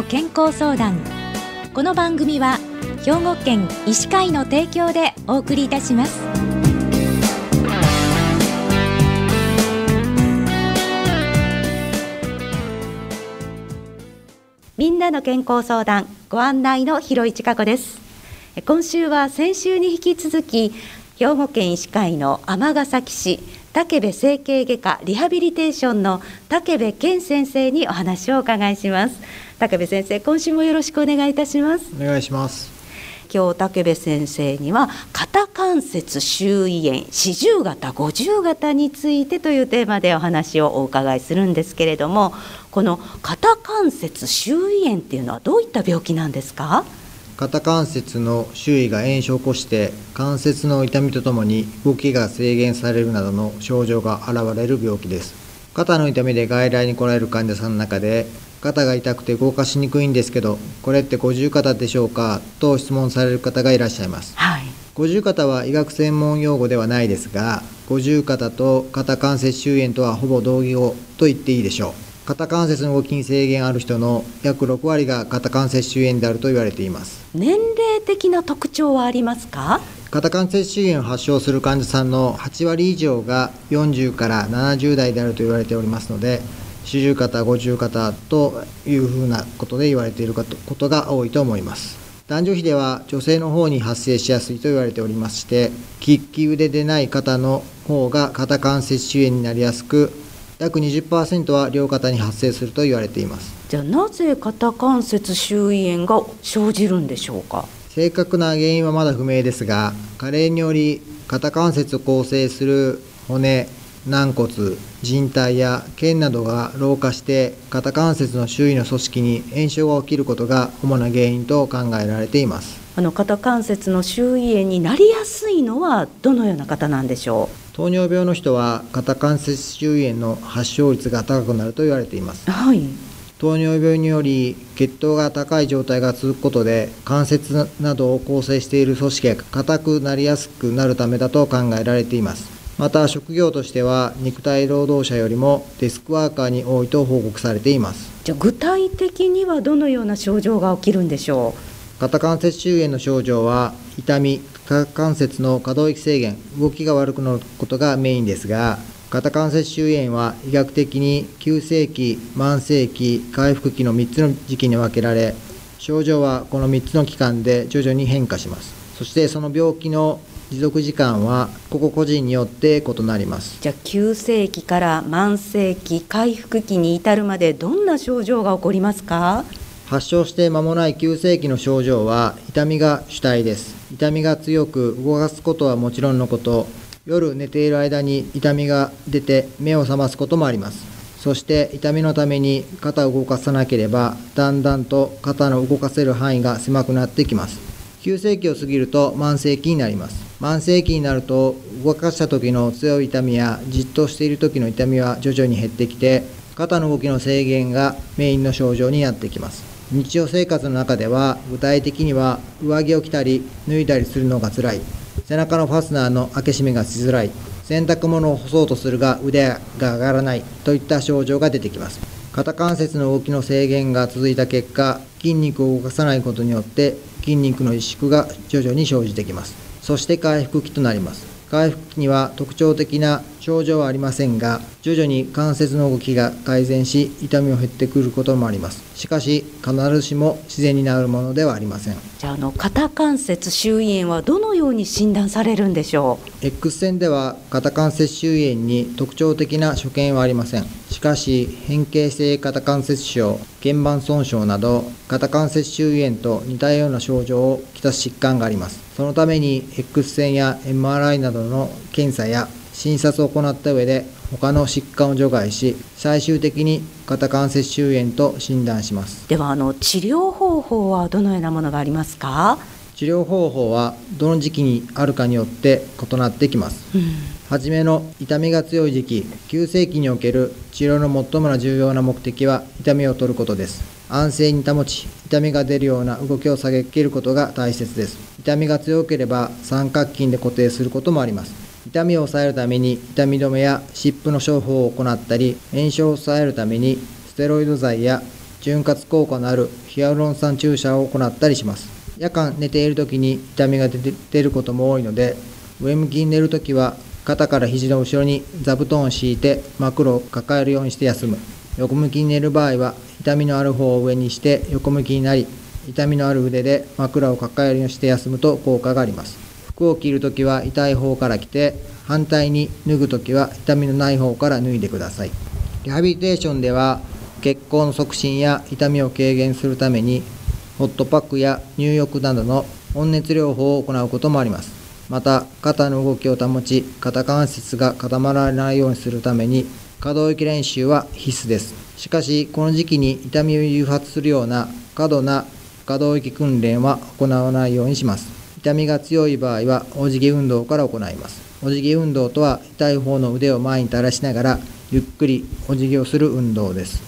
の健康相談。この番組は兵庫県医師会の提供でお送りいたします。みんなの健康相談ご案内の広市加子です。今週は先週に引き続き兵庫県医師会の尼崎市武部整形外科リハビリテーションの武部健先生にお話をお伺いします。武部先生今週もよろしくお願いいたします。お願いします。今日武部先生には肩関節周囲炎四十型五十型についてというテーマでお話をお伺いするんですけれどもこの肩関節周囲炎っていうのはどういった病気なんですか？肩関節の周囲が炎症を起こして関節の痛みとともに動きが制限されるなどの症状が現れる病気です。肩の痛みで外来に来られる患者さんの中で肩が痛くて動かしにくいんですけどこれって五十肩でしょうか？と質問される方がいらっしゃいます、はい、五十肩は医学専門用語ではないですが五十肩と肩関節周囲炎とはほぼ同義語と言っていいでしょう肩関節の動きに制限ある人の約6割が肩関節周炎であると言われています。年齢的な特徴はありますか？肩関節周炎を発症する患者さんの8割以上が40から70代であると言われておりますので四十肩五十肩というふうなことで言われていることが多いと思います。男女比では女性の方に発生しやすいと言われておりまして利き腕でない方の方が肩関節周炎になりやすく約20%は両肩に発生すると言われています。じゃあなぜ肩関節周囲炎が生じるんでしょうか？正確な原因はまだ不明ですが加齢により肩関節を構成する骨軟骨靭帯や腱などが老化して肩関節の周囲の組織に炎症が起きることが主な原因と考えられています。あの肩関節の周囲炎になりやすいのはどのような方なんでしょう？糖尿病の人は肩関節周囲炎の発症率が高くなると言われています、はい、糖尿病により血糖が高い状態が続くことで関節などを構成している組織が硬くなりやすくなるためだと考えられています。また職業としては肉体労働者よりもデスクワーカーに多いと報告されています。じゃ具体的にはどのような症状が起きるんでしょう？肩関節周炎の症状は痛み肩関節の可動域制限動きが悪くなることがメインですが肩関節周囲炎は医学的に急性期慢性期回復期の3つの時期に分けられ症状はこの3つの期間で徐々に変化します。そしてその病気の持続時間は個々個人によって異なります。じゃあ急性期から慢性期回復期に至るまでどんな症状が起こりますか？発症して間もない急性期の症状は痛みが主体です。痛みが強く動かすことはもちろんのこと。夜寝ている間に痛みが出て目を覚ますこともあります。そして痛みのために肩を動かさなければだんだんと肩の動かせる範囲が狭くなってきます。急性期を過ぎると慢性期になります。慢性期になると動かした時の強い痛みやじっとしている時の痛みは徐々に減ってきて肩の動きの制限がメインの症状になってきます。日常生活の中では具体的には上着を着たり脱いだりするのが辛い。背中のファスナーの開け閉めがしづらい。洗濯物を干そうとするが腕が上がらない。といった症状が出てきます。肩関節の動きの制限が続いた結果筋肉を動かさないことによって筋肉の萎縮が徐々に生じてきます。そして回復期となります。回復期には特徴的な症状はありませんが徐々に関節の動きが改善し痛みを減ってくることもあります。しかし必ずしも自然に治るものではありません。じゃあの肩関節周囲炎はどのように診断されるんでしょう？X 線では肩関節周囲炎に特徴的な所見はありません。しかし変形性肩関節症腱板損傷など肩関節周囲炎と似たような症状をきたす疾患がありますそのために X 線や MRI などの検査や診察を行った上で他の疾患を除外し最終的に肩関節周炎と診断します。ではあの治療方法はどのようなものがありますか？治療方法はどの時期にあるかによって異なってきます、うん、初めの痛みが強い時期急性期における治療の最も重要な目的は痛みを取ることです安静に保ち痛みが出るような動きを下げ切ることが大切です。痛みが強ければ三角筋で固定することもあります。痛みを抑えるために痛み止めや湿布の処方を行ったり炎症を抑えるためにステロイド剤や潤滑効果のあるヒアルロン酸注射を行ったりします。夜間寝ている時に痛みが出て出ることも多いので上向きに寝るときは肩から肘の後ろに座布団を敷いて枕を抱えるようにして休む。横向きに寝る場合は痛みのある方を上にして横向きになり痛みのある腕で枕を抱えるようにして休むと効果があります。服を着るときは痛い方から着て反対に脱ぐときは痛みのない方から脱いでください。リハビリテーションでは血行の促進や痛みを軽減するためにホットパックや入浴などの温熱療法を行うこともあります。また肩の動きを保ち肩関節が固まらないようにするために可動域練習は必須です。しかしこの時期に痛みを誘発するような過度な可動域訓練は行わないようにします。痛みが強い場合はお辞儀運動から行います。お辞儀運動とは痛い方の腕を前に垂らしながらゆっくりお辞儀をする運動です。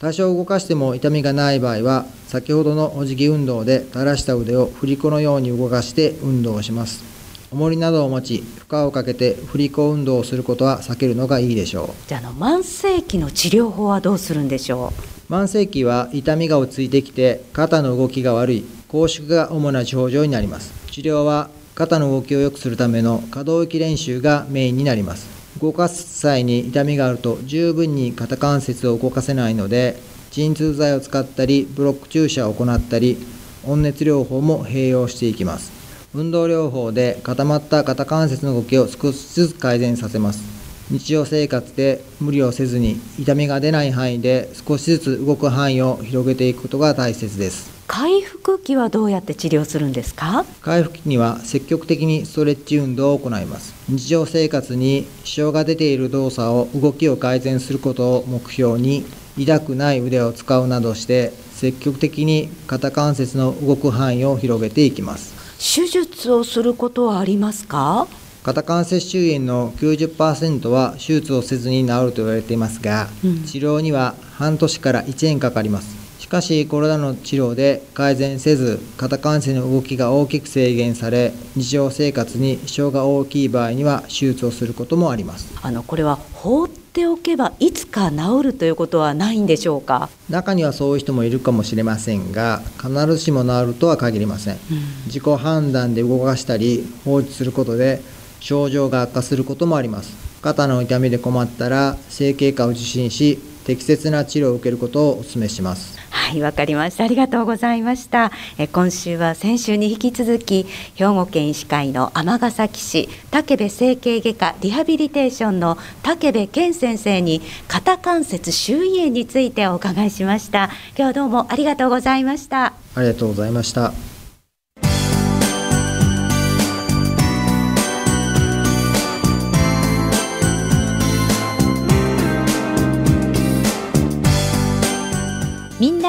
多少動かしても痛みがない場合は先ほどのお辞儀運動で垂らした腕を振り子のように動かして運動をします。重りなどを持ち負荷をかけて振り子運動をすることは避けるのがいいでしょう。じゃあの慢性期の治療法はどうするんでしょう？慢性期は痛みが落ち着いてきて肩の動きが悪い拘縮が主な症状になります。治療は肩の動きを良くするための可動域練習がメインになります。動かす際に痛みがあると十分に肩関節を動かせないので鎮痛剤を使ったりブロック注射を行ったり温熱療法も併用していきます運動療法で固まった肩関節の動きを少しずつ改善させます。日常生活で無理をせずに痛みが出ない範囲で少しずつ動く範囲を広げていくことが大切です。回復期はどうやって治療するんですか？回復期には積極的にストレッチ運動を行います。日常生活に支障が出ている動作を動きを改善することを目標に痛くない腕を使うなどして積極的に肩関節の動く範囲を広げていきます手術をすることはありますか？肩関節周囲の90%は手術をせずに治ると言われていますが、うん、治療には半年から1年かかります。しかしコロナの治療で改善せず肩関節の動きが大きく制限され日常生活に支障が大きい場合には手術をすることもあります。あのこれは放っておけばいつか治るということはないんでしょうか？中にはそういう人もいるかもしれませんが必ずしも治るとは限りません、うん、自己判断で動かしたり放置することで症状が悪化することもあります。肩の痛みで困ったら整形科を受診し適切な治療を受けることをお勧めしますはいわかりました。ありがとうございました。え今週は先週に引き続き兵庫県医師会の尼崎市武部整形外科リハビリテーションの武部健先生に肩関節周囲炎についてお伺いしました。今日はどうもありがとうございました。ありがとうございました。